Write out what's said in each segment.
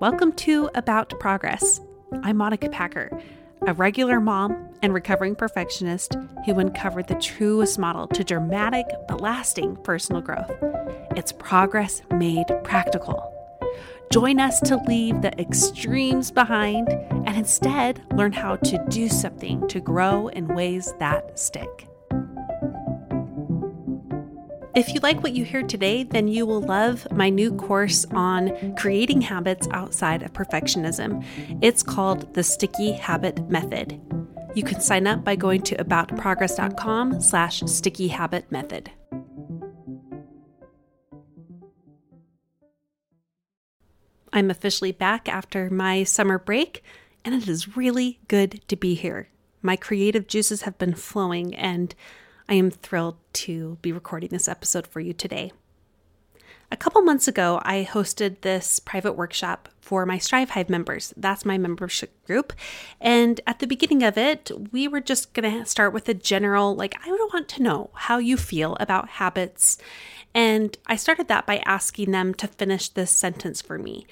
Welcome to About Progress. I'm Monica Packer, a regular mom and recovering perfectionist who uncovered the truest model to dramatic but lasting personal growth. It's progress made practical. Join us to leave the extremes behind and instead learn how to do something to grow in ways that stick. If you like what you hear today, then you will love my new course on creating habits outside of perfectionism. It's called the Sticky Habit Method. You can sign up by going to aboutprogress.com slash sticky habit method. I'm officially back after my summer break, and it is really good to be here. My creative juices have been flowing, and I am thrilled to be recording this episode for you today. A couple months ago, I hosted this private workshop for my Strive Hive members. That's my membership group. And at the beginning of it, we were just going to start with a general, like, I would want to know how you feel about habits. And I started that by asking them to finish this sentence for me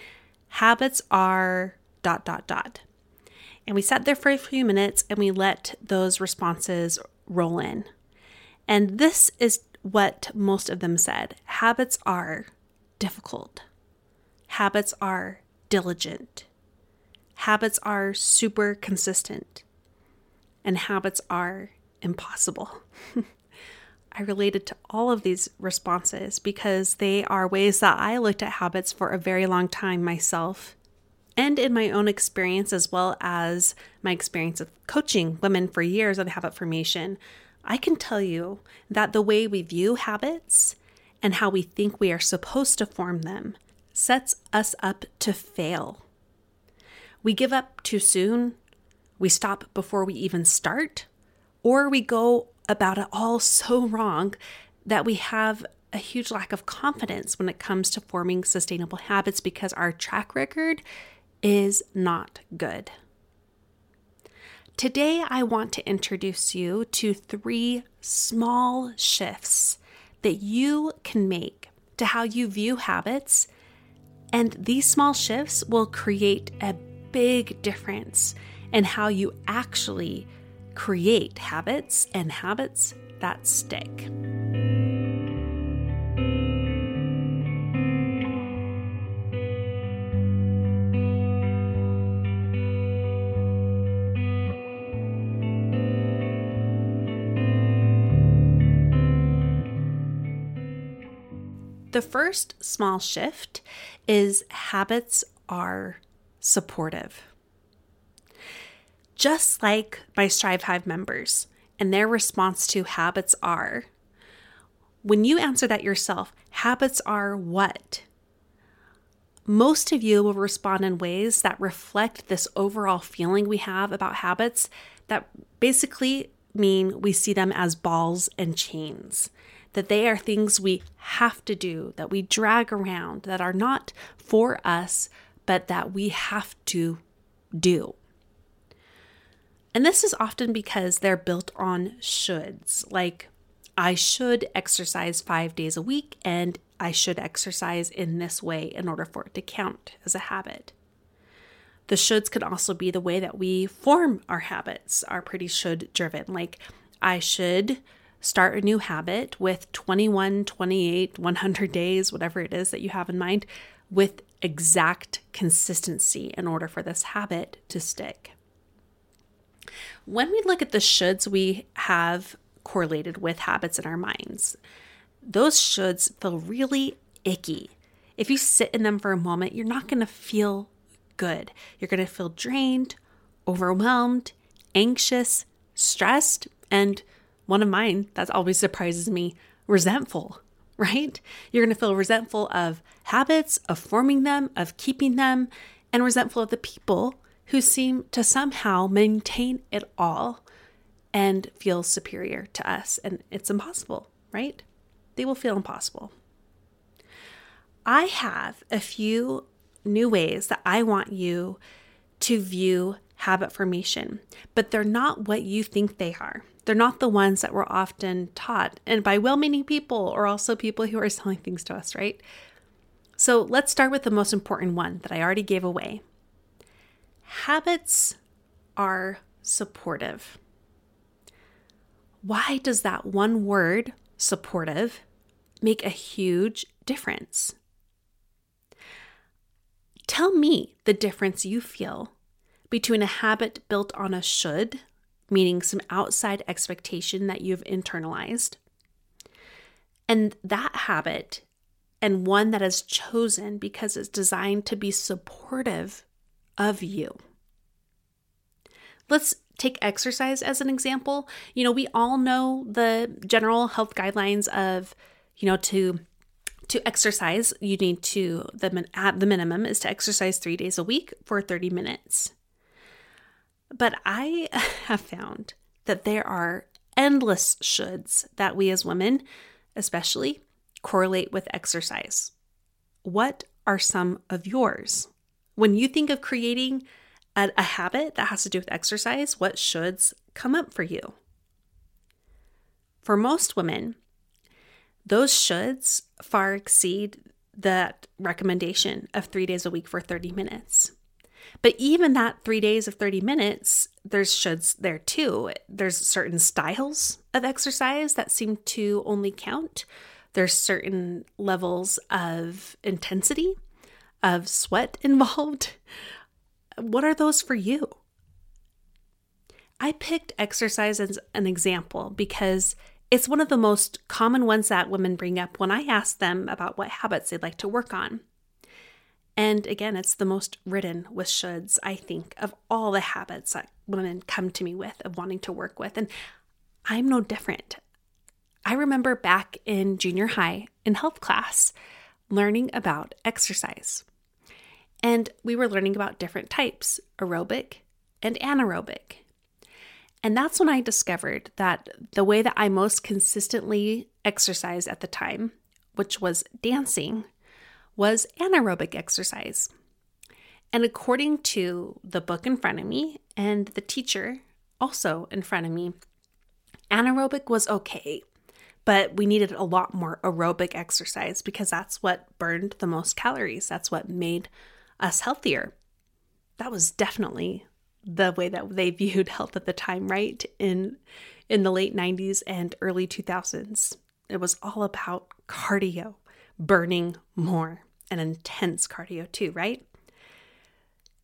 Habits are dot, dot, dot. And we sat there for a few minutes and we let those responses roll in. And this is what most of them said habits are difficult, habits are diligent, habits are super consistent, and habits are impossible. I related to all of these responses because they are ways that I looked at habits for a very long time myself. And in my own experience, as well as my experience of coaching women for years on habit formation, I can tell you that the way we view habits and how we think we are supposed to form them sets us up to fail. We give up too soon, we stop before we even start, or we go about it all so wrong that we have a huge lack of confidence when it comes to forming sustainable habits because our track record is not good. Today, I want to introduce you to three small shifts that you can make to how you view habits And these small shifts will create a big difference in how you actually create habits and habits that stick. The first small shift is habits are supportive. Just like my Strive Hive members and their response to habits are, when you answer that yourself, habits are what? Most of you will respond in ways that reflect this overall feeling we have about habits that basically mean we see them as balls and chains that they are things we have to do, that we drag around, that are not for us, but that we have to do. And this is often because they're built on shoulds, like I should exercise five days a week and I should exercise in this way in order for it to count as a habit. The shoulds can also be the way that we form our habits, are pretty should driven. Like, I should start a new habit with 21, 28, 100 days, whatever it is that you have in mind, with exact consistency in order for this habit to stick. When we look at the shoulds we have correlated with habits in our minds, those shoulds feel really icky. If you sit in them for a moment, you're not going to feel good. You're going to feel drained, overwhelmed, anxious, stressed, and one of mine that always surprises me resentful, right? You're going to feel resentful of habits, of forming them, of keeping them, and resentful of the people who seem to somehow maintain it all and feel superior to us. And it's impossible, right? They will feel impossible. I have a few new ways that I want you to view habit formation, but they're not what you think they are. They're not the ones that we're often taught, and by well meaning people or also people who are selling things to us, right? So let's start with the most important one that I already gave away. Habits are supportive. Why does that one word, supportive, make a huge difference? Tell me the difference you feel between a habit built on a should meaning some outside expectation that you've internalized. And that habit, and one that is chosen because it's designed to be supportive of you. Let's take exercise as an example. You know, we all know the general health guidelines of, you know, to to exercise, you need to the at the minimum is to exercise 3 days a week for 30 minutes. But I have found that there are endless shoulds that we as women, especially, correlate with exercise. What are some of yours? When you think of creating a, a, habit that has to do with exercise, what shoulds come up for you? For most women, those shoulds far exceed that recommendation of three days a week for 30 minutes. But even that three days of 30 minutes, there's shoulds there too. There's certain styles of exercise that seem to only count. There's certain levels of intensity, of sweat involved. What are those for you? I picked exercise as an example because it's one of the most common ones that women bring up when I ask them about what habits they'd like to work on. And again, it's the most ridden with shoulds, I think, of all the habits that women come to me with of wanting to work with. And I'm no different. I remember back in junior high in health class learning about exercise. And we were learning about different types aerobic and anaerobic. And that's when I discovered that the way that I most consistently exercised at the time, which was dancing, was anaerobic exercise. And according to the book in front of me and the teacher also in front of me, anaerobic was okay, but we needed a lot more aerobic exercise because that's what burned the most calories. That's what made us healthier. That was definitely the way that they viewed health at the time, right? In in the late 90s and early 2000s. It was all about cardio, burning more and intense cardio too, right?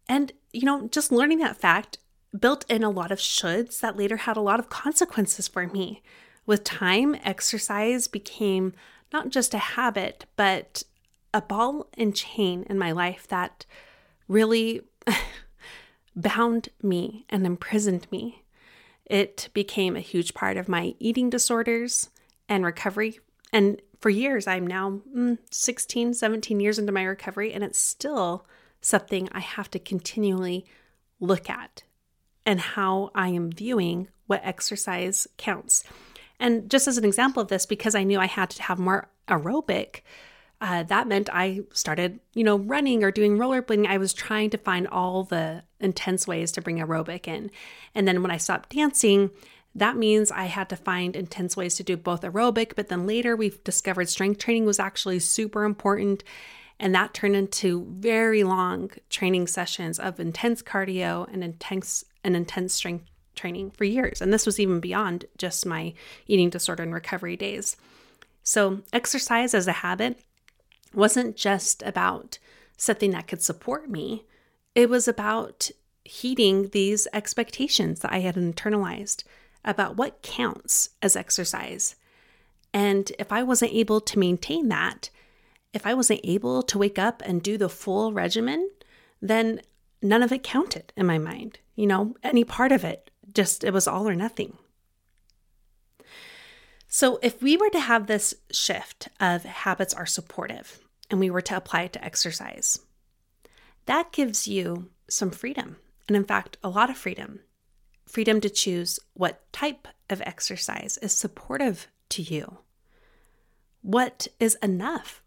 And you know, just learning that fact built in a lot of shoulds that later had a lot of consequences for me. With time, exercise became not just a habit, but a ball and chain in my life that really bound me and imprisoned me. It became a huge part of my eating disorders and recovery. And for years, I'm now mm, 16, 17 years into my recovery, and it's still something I have to continually look at and how I am viewing what exercise counts. And just as an example of this, because I knew I had to have more aerobic, uh, that meant I started, you know, running or doing rollerblading. I was trying to find all the intense ways to bring aerobic in. And then when I stopped dancing, that means I had to find intense ways to do both aerobic, but then later we've discovered strength training was actually super important. And that turned into very long training sessions of intense cardio and intense and intense strength training for years. And this was even beyond just my eating disorder and recovery days. So, exercise as a habit wasn't just about something that could support me, it was about heeding these expectations that I had internalized about what counts as exercise. And if I wasn't able to maintain that, if I wasn't able to wake up and do the full regimen, then none of it counted in my mind. You know, any part of it, just it was all or nothing. So, if we were to have this shift of habits are supportive and we were to apply it to exercise, that gives you some freedom. And in fact, a lot of freedom. Freedom to choose what type of exercise is supportive to you. What is enough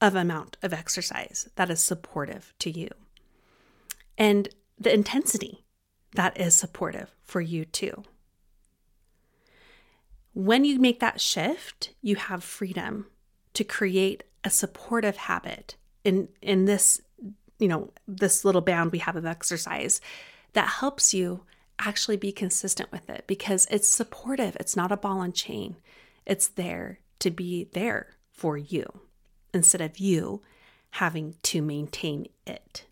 of amount of exercise that is supportive to you. And the intensity that is supportive for you too. When you make that shift, you have freedom to create a supportive habit in in this you know this little band we have of exercise that helps you actually be consistent with it because it's supportive it's not a ball and chain it's there to be there for you instead of you having to maintain it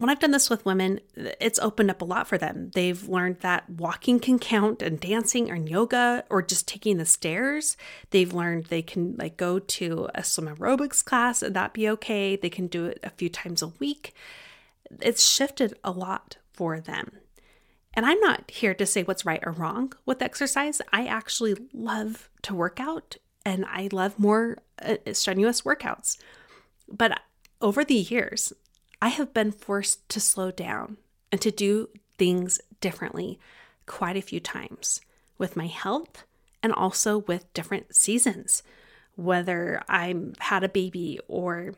when I've done this with women, it's opened up a lot for them. They've learned that walking can count and dancing and yoga or just taking the stairs. They've learned they can like go to a swim aerobics class and that be okay. They can do it a few times a week. It's shifted a lot for them. And I'm not here to say what's right or wrong with exercise. I actually love to work out and I love more uh, strenuous workouts. But over the years, I have been forced to slow down and to do things differently quite a few times with my health and also with different seasons, whether I'm had a baby or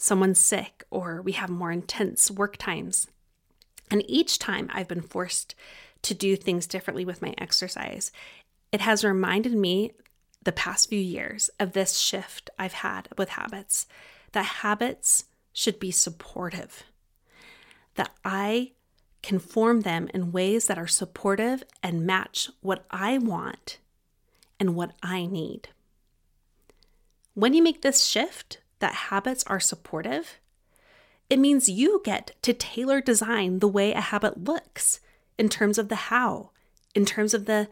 someone's sick or we have more intense work times. And each time I've been forced to do things differently with my exercise, it has reminded me the past few years of this shift I've had with habits that habits should be supportive, that I can form them in ways that are supportive and match what I want and what I need. When you make this shift that habits are supportive, it means you get to tailor design the way a habit looks in terms of the how, in terms of the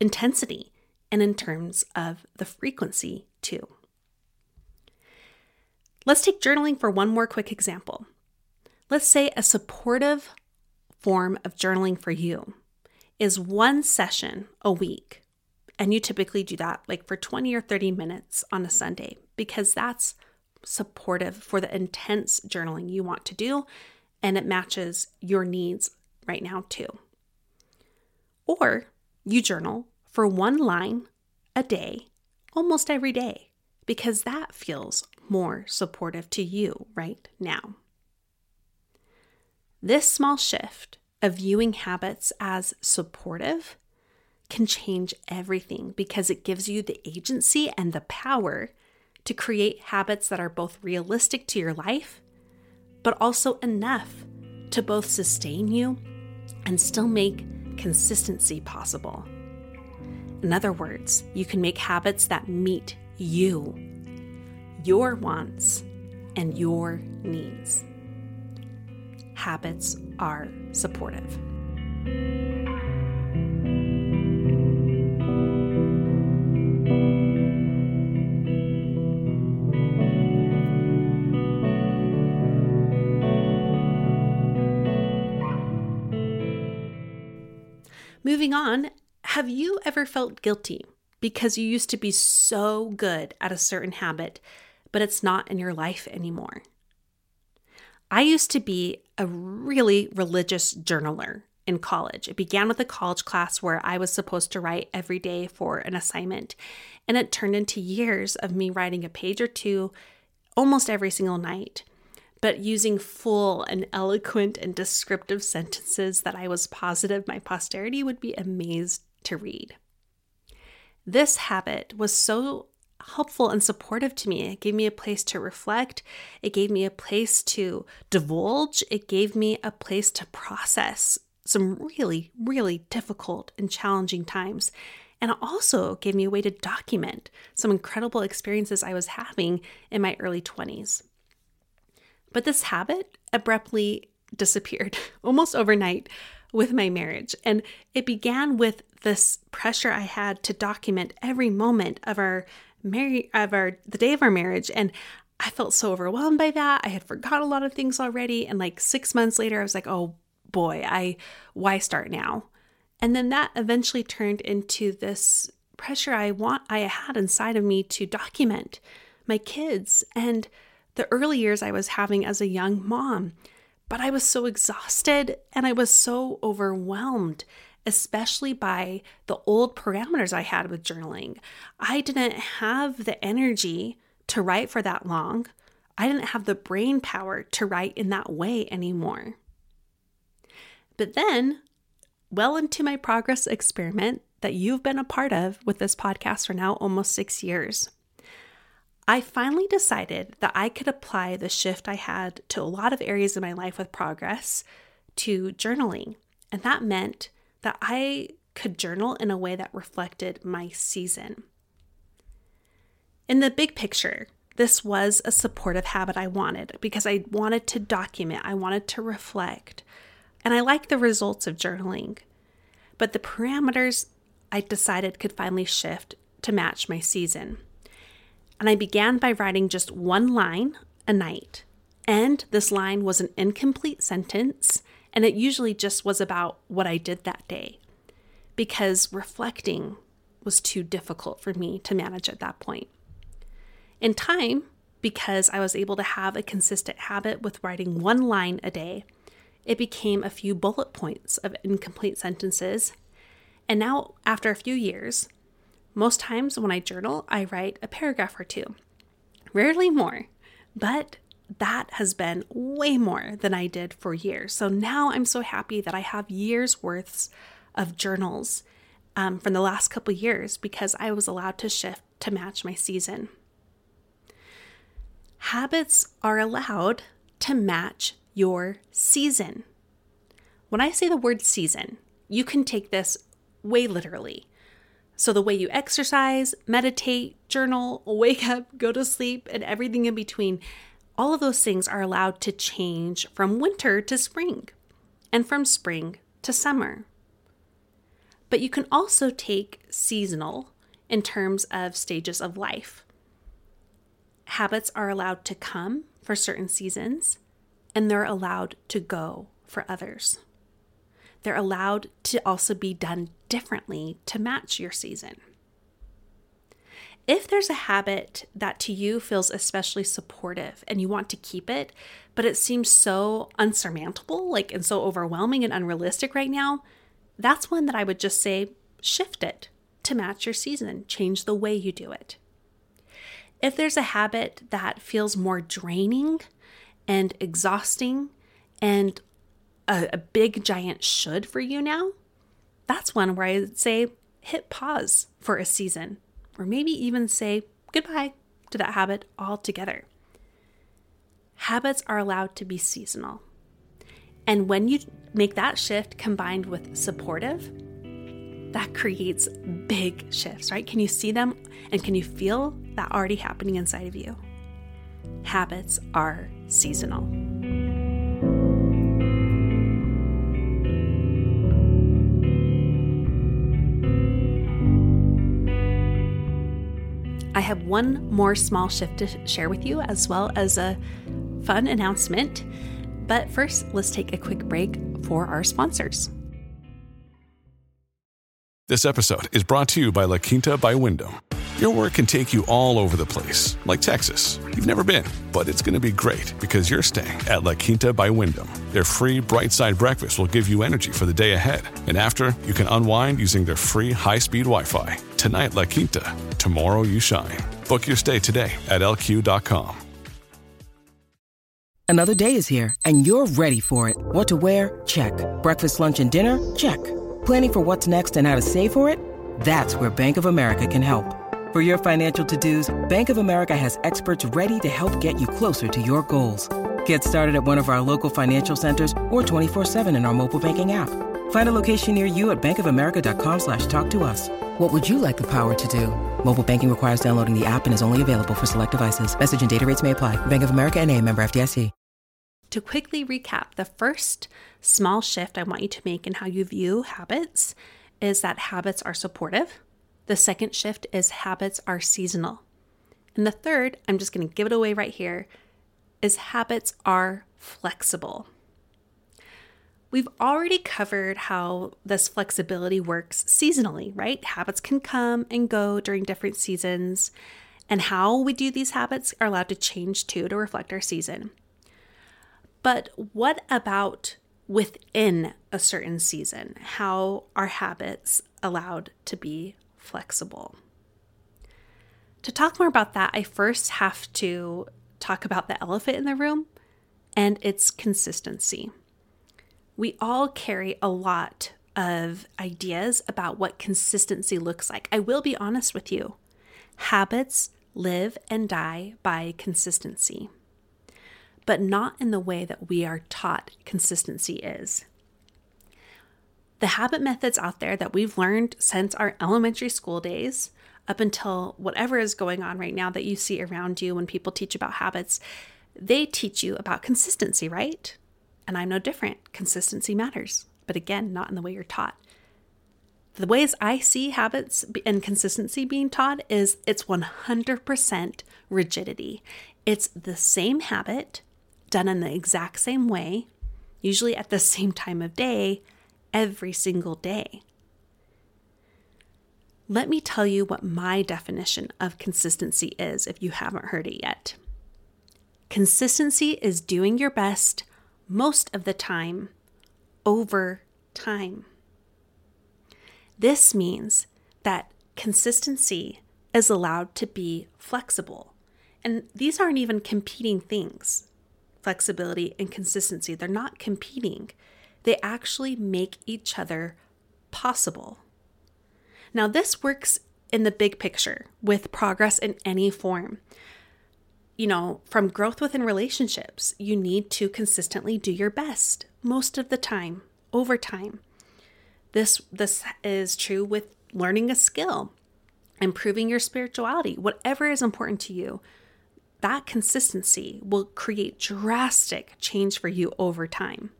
intensity, and in terms of the frequency too. Let's take journaling for one more quick example. Let's say a supportive form of journaling for you is one session a week. And you typically do that like for 20 or 30 minutes on a Sunday because that's supportive for the intense journaling you want to do and it matches your needs right now too. Or you journal for one line a day almost every day because that feels more supportive to you right now. This small shift of viewing habits as supportive can change everything because it gives you the agency and the power to create habits that are both realistic to your life, but also enough to both sustain you and still make consistency possible. In other words, you can make habits that meet you, your wants, and your needs. Habits are supportive. Moving on, have you ever felt guilty because you used to be so good at a certain habit, but it's not in your life anymore? I used to be a really religious journaler in college. It began with a college class where I was supposed to write every day for an assignment, and it turned into years of me writing a page or two almost every single night but using full and eloquent and descriptive sentences that I was positive my posterity would be amazed to read. This habit was so helpful and supportive to me. It gave me a place to reflect, it gave me a place to divulge, it gave me a place to process some really, really difficult and challenging times. And it also gave me a way to document some incredible experiences I was having in my early 20s. But this habit abruptly disappeared almost overnight with my marriage. And it began with this pressure I had to document every moment of our marriage of our the day of our marriage. And I felt so overwhelmed by that. I had forgot a lot of things already. And like six months later, I was like, oh boy, I why start now? And then that eventually turned into this pressure I want I had inside of me to document my kids and the early years I was having as a young mom. But I was so exhausted and I was so overwhelmed, especially by the old parameters I had with journaling. I didn't have the energy to write for that long. I didn't have the brain power to write in that way anymore. But then, well into my progress experiment that you've been a part of with this podcast for now almost six years, I finally decided that I could apply the shift I had to a lot of areas of my life with progress to journaling. And that meant that I could journal in a way that reflected my season. In the big picture, this was a supportive habit I wanted because I wanted to document, I wanted to reflect, and I like the results of journaling. But the parameters I decided could finally shift to match my season and I began by writing just one line a night. And this line was an incomplete sentence, and it usually just was about what I did that day because reflecting was too difficult for me to manage at that point. In time, because I was able to have a consistent habit with writing one line a day, it became a few bullet points of incomplete sentences. And now, after a few years, most times when I journal, I write a paragraph or two, rarely more, but that has been way more than I did for years. So now I'm so happy that I have years worths of journals um, from the last couple years because I was allowed to shift to match my season. Habits are allowed to match your season. When I say the word season, you can take this way literally. So, the way you exercise, meditate, journal, wake up, go to sleep, and everything in between, all of those things are allowed to change from winter to spring and from spring to summer. But you can also take seasonal in terms of stages of life. Habits are allowed to come for certain seasons, and they're allowed to go for others. They're allowed to also be done differently to match your season. If there's a habit that to you feels especially supportive and you want to keep it, but it seems so unsurmountable, like and so overwhelming and unrealistic right now, that's one that I would just say shift it to match your season, change the way you do it. If there's a habit that feels more draining and exhausting and a, a big giant should for you now, that's one where I would say hit pause for a season, or maybe even say goodbye to that habit altogether. Habits are allowed to be seasonal. And when you make that shift combined with supportive, that creates big shifts, right? Can you see them and can you feel that already happening inside of you? Habits are seasonal. Have one more small shift to share with you, as well as a fun announcement. But first, let's take a quick break for our sponsors. This episode is brought to you by La Quinta by Wyndham. Your work can take you all over the place, like Texas. You've never been, but it's going to be great because you're staying at La Quinta by Wyndham. Their free bright side breakfast will give you energy for the day ahead. And after, you can unwind using their free high speed Wi Fi. Tonight, La Quinta. Tomorrow, you shine. Book your stay today at lq.com. Another day is here, and you're ready for it. What to wear? Check. Breakfast, lunch, and dinner? Check. Planning for what's next and how to save for it? That's where Bank of America can help. For your financial to-dos, Bank of America has experts ready to help get you closer to your goals. Get started at one of our local financial centers or 24-7 in our mobile banking app. Find a location near you at bankofamerica.com slash talk to us. What would you like the power to do? Mobile banking requires downloading the app and is only available for select devices. Message and data rates may apply. Bank of America and a member FDIC. To quickly recap, the first small shift I want you to make in how you view habits is that habits are supportive. The second shift is habits are seasonal. And the third, I'm just going to give it away right here, is habits are flexible. We've already covered how this flexibility works seasonally, right? Habits can come and go during different seasons, and how we do these habits are allowed to change too to reflect our season. But what about within a certain season? How are habits allowed to be flexible? To talk more about that, I first have to talk about the elephant in the room and its consistency. We all carry a lot of ideas about what consistency looks like. I will be honest with you habits live and die by consistency but not in the way that we are taught consistency is. The habit methods out there that we've learned since our elementary school days, up until whatever is going on right now that you see around you when people teach about habits, they teach you about consistency, right? And I'm no different. Consistency matters, but again, not in the way you're taught. The ways I see habits and consistency being taught is it's 100% rigidity. It's the same habit done in the exact same way, usually at the same time of day, every single day. Let me tell you what my definition of consistency is if you haven't heard it yet. Consistency is doing your best most of the time over time. This means that consistency is allowed to be flexible. And these aren't even competing things flexibility, and consistency. They're not competing, they actually make each other possible. Now, this works in the big picture with progress in any form. You know, from growth within relationships, you need to consistently do your best most of the time, over time. This this is true with learning a skill, improving your spirituality, whatever is important to you that consistency will create drastic change for you over time.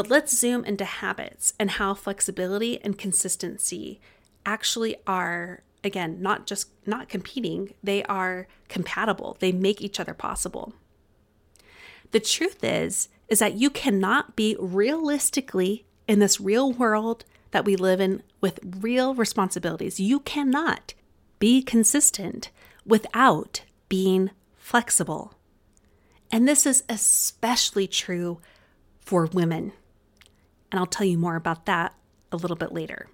But let's zoom into habits and how flexibility and consistency actually are again not just not competing, they are compatible. They make each other possible. The truth is is that you cannot be realistically in this real world that we live in with real responsibilities. You cannot be consistent without being flexible. And this is especially true for women. And I'll tell you more about that a little bit later.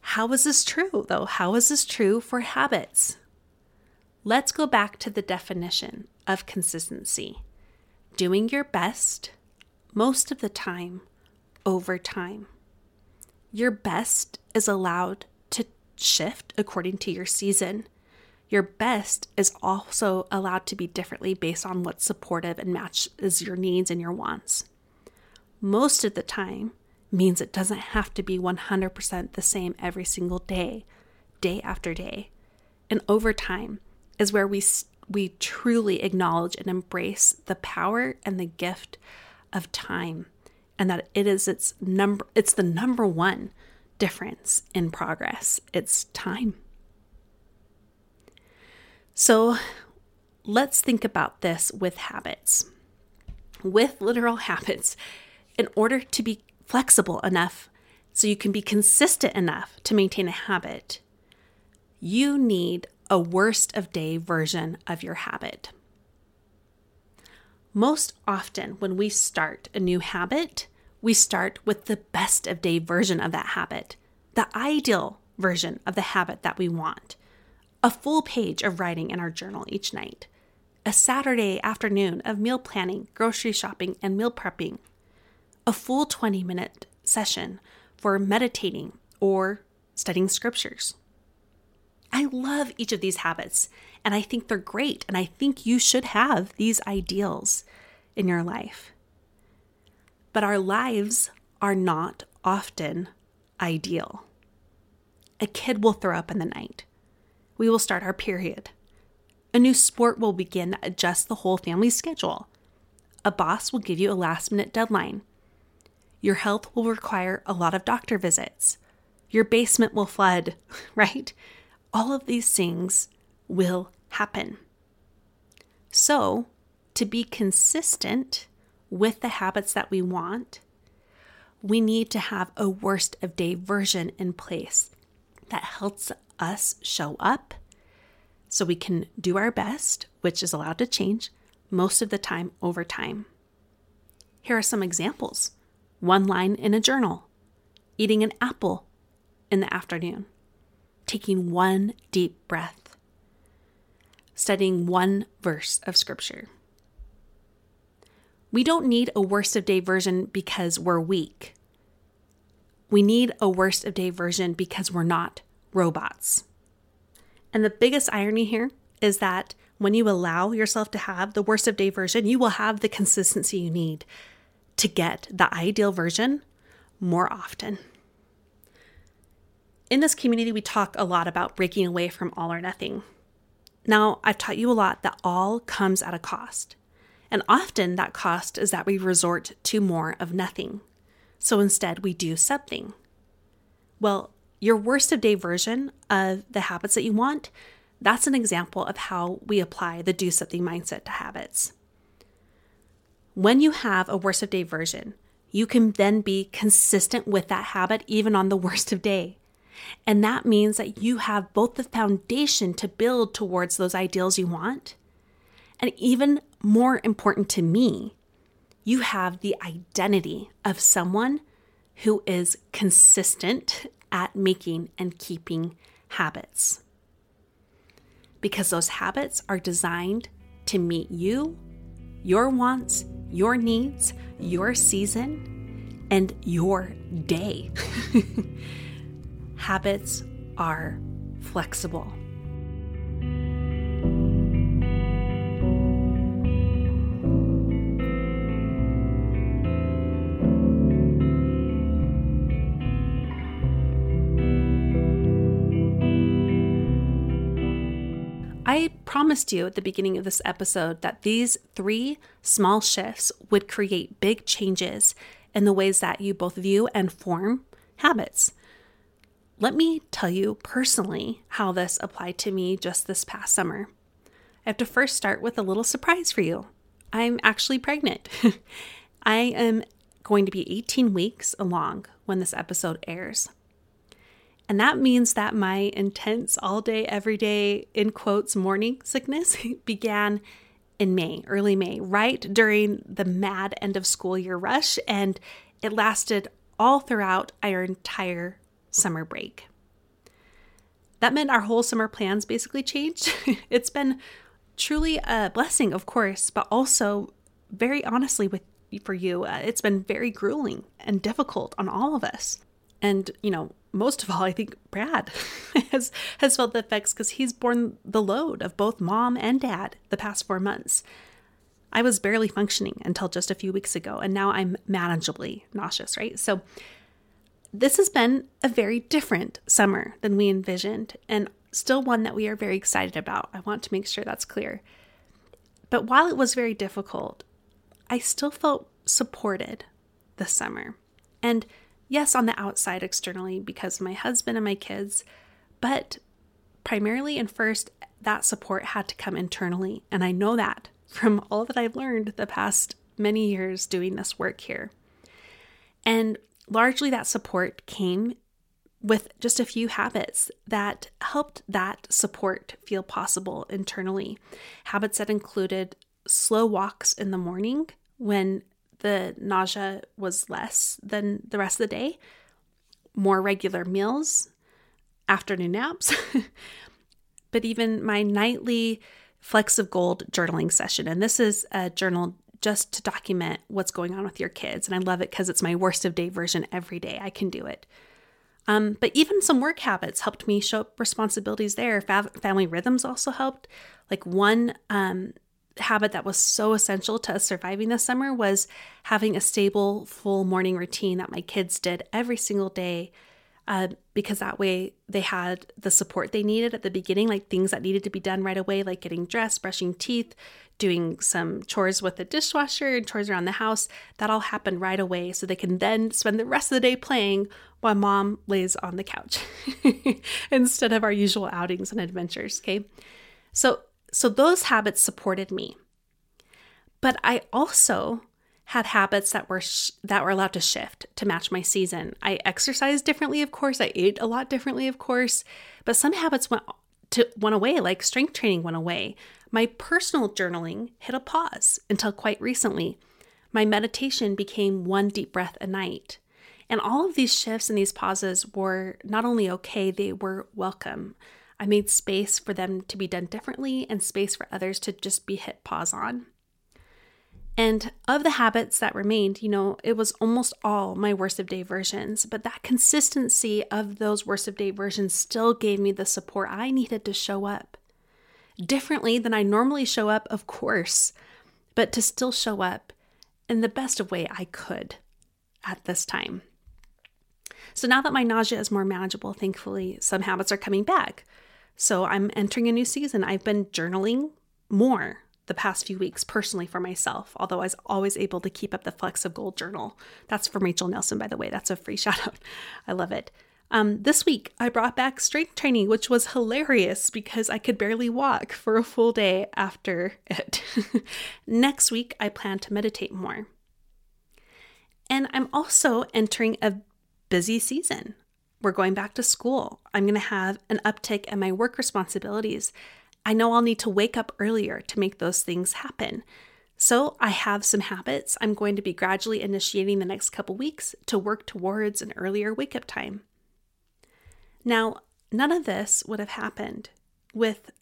How is this true, though? How is this true for habits? Let's go back to the definition of consistency doing your best most of the time over time. Your best is allowed to shift according to your season. Your best is also allowed to be differently based on what's supportive and matches your needs and your wants. Most of the time means it doesn't have to be 100% the same every single day, day after day. And over time is where we we truly acknowledge and embrace the power and the gift of time and that it is its number it's the number one difference in progress. It's time. So let's think about this with habits. With literal habits, in order to be flexible enough so you can be consistent enough to maintain a habit, you need a worst of day version of your habit. Most often, when we start a new habit, we start with the best of day version of that habit, the ideal version of the habit that we want a full page of writing in our journal each night, a Saturday afternoon of meal planning, grocery shopping, and meal prepping, a full 20 minute session for meditating or studying scriptures. I love each of these habits and I think they're great, and I think you should have these ideals in your life. But our lives are not often ideal. A kid will throw up in the night we will start our period. A new sport will begin to adjust the whole family's schedule. A boss will give you a last minute deadline. Your health will require a lot of doctor visits. Your basement will flood, right? All of these things will happen. So, to be consistent with the habits that we want, we need to have a worst of day version in place that helps us show up so we can do our best, which is allowed to change most of the time over time. Here are some examples one line in a journal, eating an apple in the afternoon, taking one deep breath, studying one verse of scripture. We don't need a worst of day version because we're weak. We need a worst of day version because we're not robots. And the biggest irony here is that when you allow yourself to have the worst of day version, you will have the consistency you need to get the ideal version more often. In this community, we talk a lot about breaking away from all or nothing. Now, I've taught you a lot that all comes at a cost. And often that cost is that we resort to more of nothing. So instead, we do something. Well, your worst of day version of the habits that you want, that's an example of how we apply the do something mindset to habits. When you have a worst of day version, you can then be consistent with that habit even on the worst of day. And that means that you have both the foundation to build towards those ideals you want. And even more important to me, you have the identity of someone who is consistent at making and keeping habits. Because those habits are designed to meet you, your wants, your needs, your season, and your day. habits are flexible. Promised you at the beginning of this episode that these three small shifts would create big changes in the ways that you both view and form habits. Let me tell you personally how this applied to me just this past summer. I have to first start with a little surprise for you. I'm actually pregnant. I am going to be 18 weeks along when this episode airs. And that means that my intense all day, every day, in quotes, morning sickness began in May, early May, right during the mad end of school year rush. And it lasted all throughout our entire summer break. That meant our whole summer plans basically changed. it's been truly a blessing, of course, but also very honestly with for you, uh, it's been very grueling and difficult on all of us. And, you know, most of all, I think Brad has has felt the effects because he's borne the load of both mom and dad the past four months. I was barely functioning until just a few weeks ago, and now I'm manageably nauseous, right? So this has been a very different summer than we envisioned, and still one that we are very excited about. I want to make sure that's clear. But while it was very difficult, I still felt supported this summer. And yes, on the outside externally because my husband and my kids, but primarily and first, that support had to come internally. And I know that from all that I've learned the past many years doing this work here. And largely that support came with just a few habits that helped that support feel possible internally. Habits that included slow walks in the morning when the nausea was less than the rest of the day, more regular meals, afternoon naps, but even my nightly Flecks of Gold journaling session. And this is a journal just to document what's going on with your kids. And I love it because it's my worst of day version every day. I can do it. Um, but even some work habits helped me show up responsibilities there. Fa- family rhythms also helped. Like one um, habit that was so essential to us surviving this summer was having a stable, full morning routine that my kids did every single day. Uh, because that way they had the support they needed at the beginning, like things that needed to be done right away, like getting dressed, brushing teeth, doing some chores with the dishwasher and chores around the house. That all happened right away so they can then spend the rest of the day playing while mom lays on the couch instead of our usual outings and adventures. Okay. So so those habits supported me. But I also had habits that were sh- that were allowed to shift to match my season. I exercised differently, of course. I ate a lot differently, of course. But some habits went to went away, like strength training went away. My personal journaling hit a pause until quite recently. My meditation became one deep breath a night. And all of these shifts and these pauses were not only okay, they were welcome. I made space for them to be done differently and space for others to just be hit pause on. And of the habits that remained, you know, it was almost all my worst of day versions, but that consistency of those worst of day versions still gave me the support I needed to show up. Differently than I normally show up, of course, but to still show up in the best of way I could at this time. So now that my nausea is more manageable, thankfully, some habits are coming back. So I'm entering a new season. I've been journaling more the past few weeks personally for myself, although I was always able to keep up the Flecks of Gold journal. That's from Rachel Nielson, by the way. That's a free shout out. I love it. Um, this week, I brought back strength training, which was hilarious because I could barely walk for a full day after it. Next week, I plan to meditate more. And I'm also entering a busy season. We're going back to school. I'm going to have an uptick in my work responsibilities. I know I'll need to wake up earlier to make those things happen. So, I have some habits I'm going to be gradually initiating the next couple weeks to work towards an earlier wake up time. Now, none of this would have happened with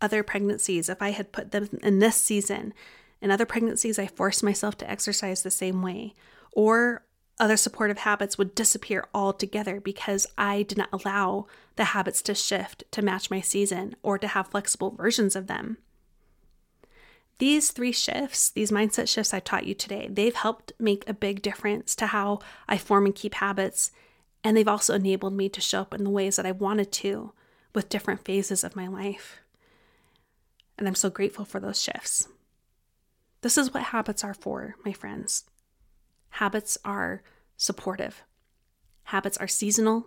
other pregnancies if I had put them in this season. In other pregnancies, I forced myself to exercise the same way, or other supportive habits would disappear altogether because I did not allow the habits to shift to match my season or to have flexible versions of them. These three shifts, these mindset shifts I taught you today, they've helped make a big difference to how I form and keep habits. And they've also enabled me to show up in the ways that I wanted to with different phases of my life. And I'm so grateful for those shifts. This is what habits are for, my friends. Habits are supportive. Habits are seasonal.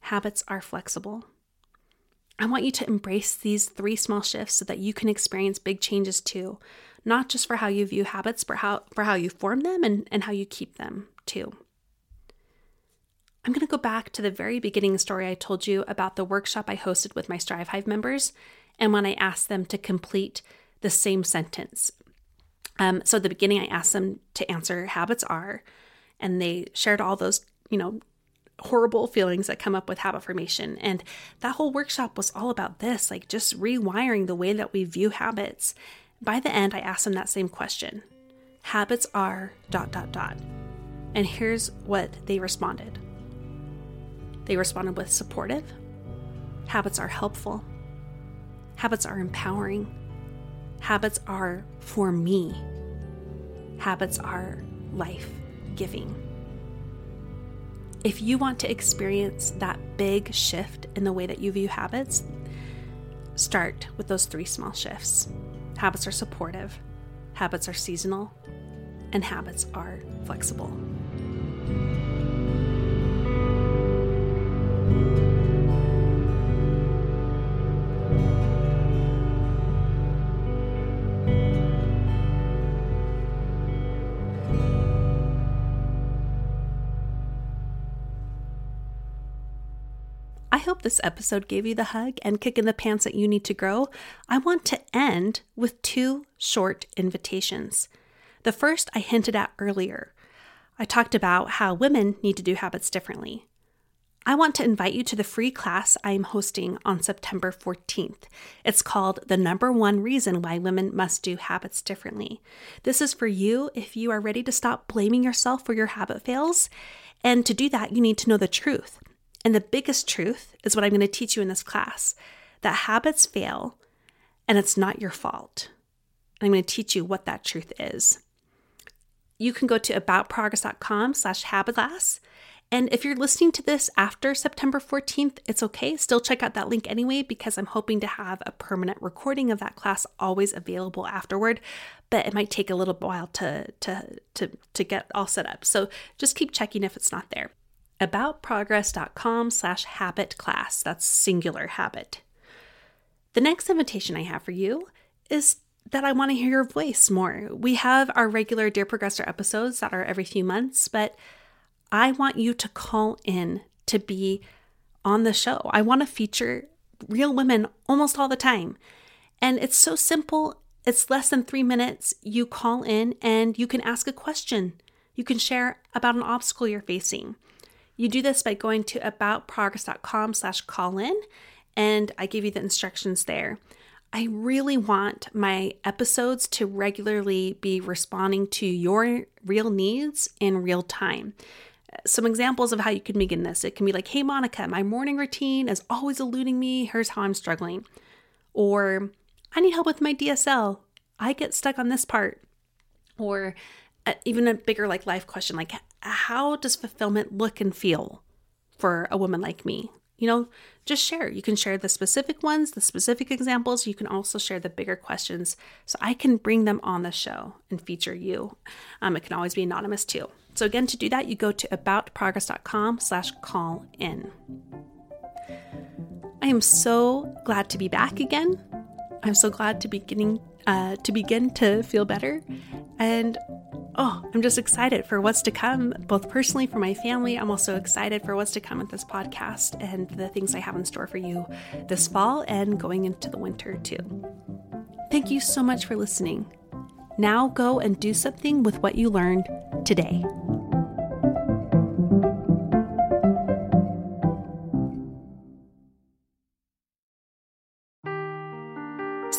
Habits are flexible. I want you to embrace these three small shifts so that you can experience big changes too, not just for how you view habits, but how, for how you form them and, and how you keep them too. I'm going to go back to the very beginning story I told you about the workshop I hosted with my Strive Hive members and when I asked them to complete the same sentence um, so at the beginning, I asked them to answer habits are, and they shared all those, you know, horrible feelings that come up with habit formation. And that whole workshop was all about this, like just rewiring the way that we view habits. By the end, I asked them that same question Habits are dot dot dot. And here's what they responded They responded with supportive. Habits are helpful. Habits are empowering. Habits are for me. Habits are life giving. If you want to experience that big shift in the way that you view habits, start with those three small shifts. Habits are supportive, habits are seasonal, and habits are flexible. Hope this episode gave you the hug and kick in the pants that you need to grow. I want to end with two short invitations. The first I hinted at earlier. I talked about how women need to do habits differently. I want to invite you to the free class I am hosting on September 14th. It's called The Number One Reason Why Women Must Do Habits Differently. This is for you if you are ready to stop blaming yourself for your habit fails. And to do that, you need to know the truth. And the biggest truth is what I'm going to teach you in this class that habits fail and it's not your fault. I'm going to teach you what that truth is. You can go to aboutprogress.com slash habit. And if you're listening to this after September 14th, it's okay. Still check out that link anyway, because I'm hoping to have a permanent recording of that class always available afterward. But it might take a little while to, to, to, to get all set up. So just keep checking if it's not there aboutprogress.com slash habit class. That's singular habit. The next invitation I have for you is that I want to hear your voice more. We have our regular Dear Progressor episodes that are every few months, but I want you to call in to be on the show. I want to feature real women almost all the time. And it's so simple. It's less than three minutes. You call in and you can ask a question. You can share about an obstacle you're facing. You do this by going to aboutprogress.com slash call in, and I give you the instructions there. I really want my episodes to regularly be responding to your real needs in real time. Some examples of how you can begin this it can be like, hey, Monica, my morning routine is always eluding me. Here's how I'm struggling. Or, I need help with my DSL. I get stuck on this part. Or, even a bigger like life question like how does fulfillment look and feel for a woman like me? You know, just share. You can share the specific ones, the specific examples. You can also share the bigger questions so I can bring them on the show and feature you. Um, it can always be anonymous too. So again, to do that, you go to aboutprogress.com slash call in. I am so glad to be back again. I'm so glad to beginning uh, to begin to feel better. And oh, I'm just excited for what's to come, both personally for my family. I'm also excited for what's to come with this podcast and the things I have in store for you this fall and going into the winter too. Thank you so much for listening. Now go and do something with what you learned today.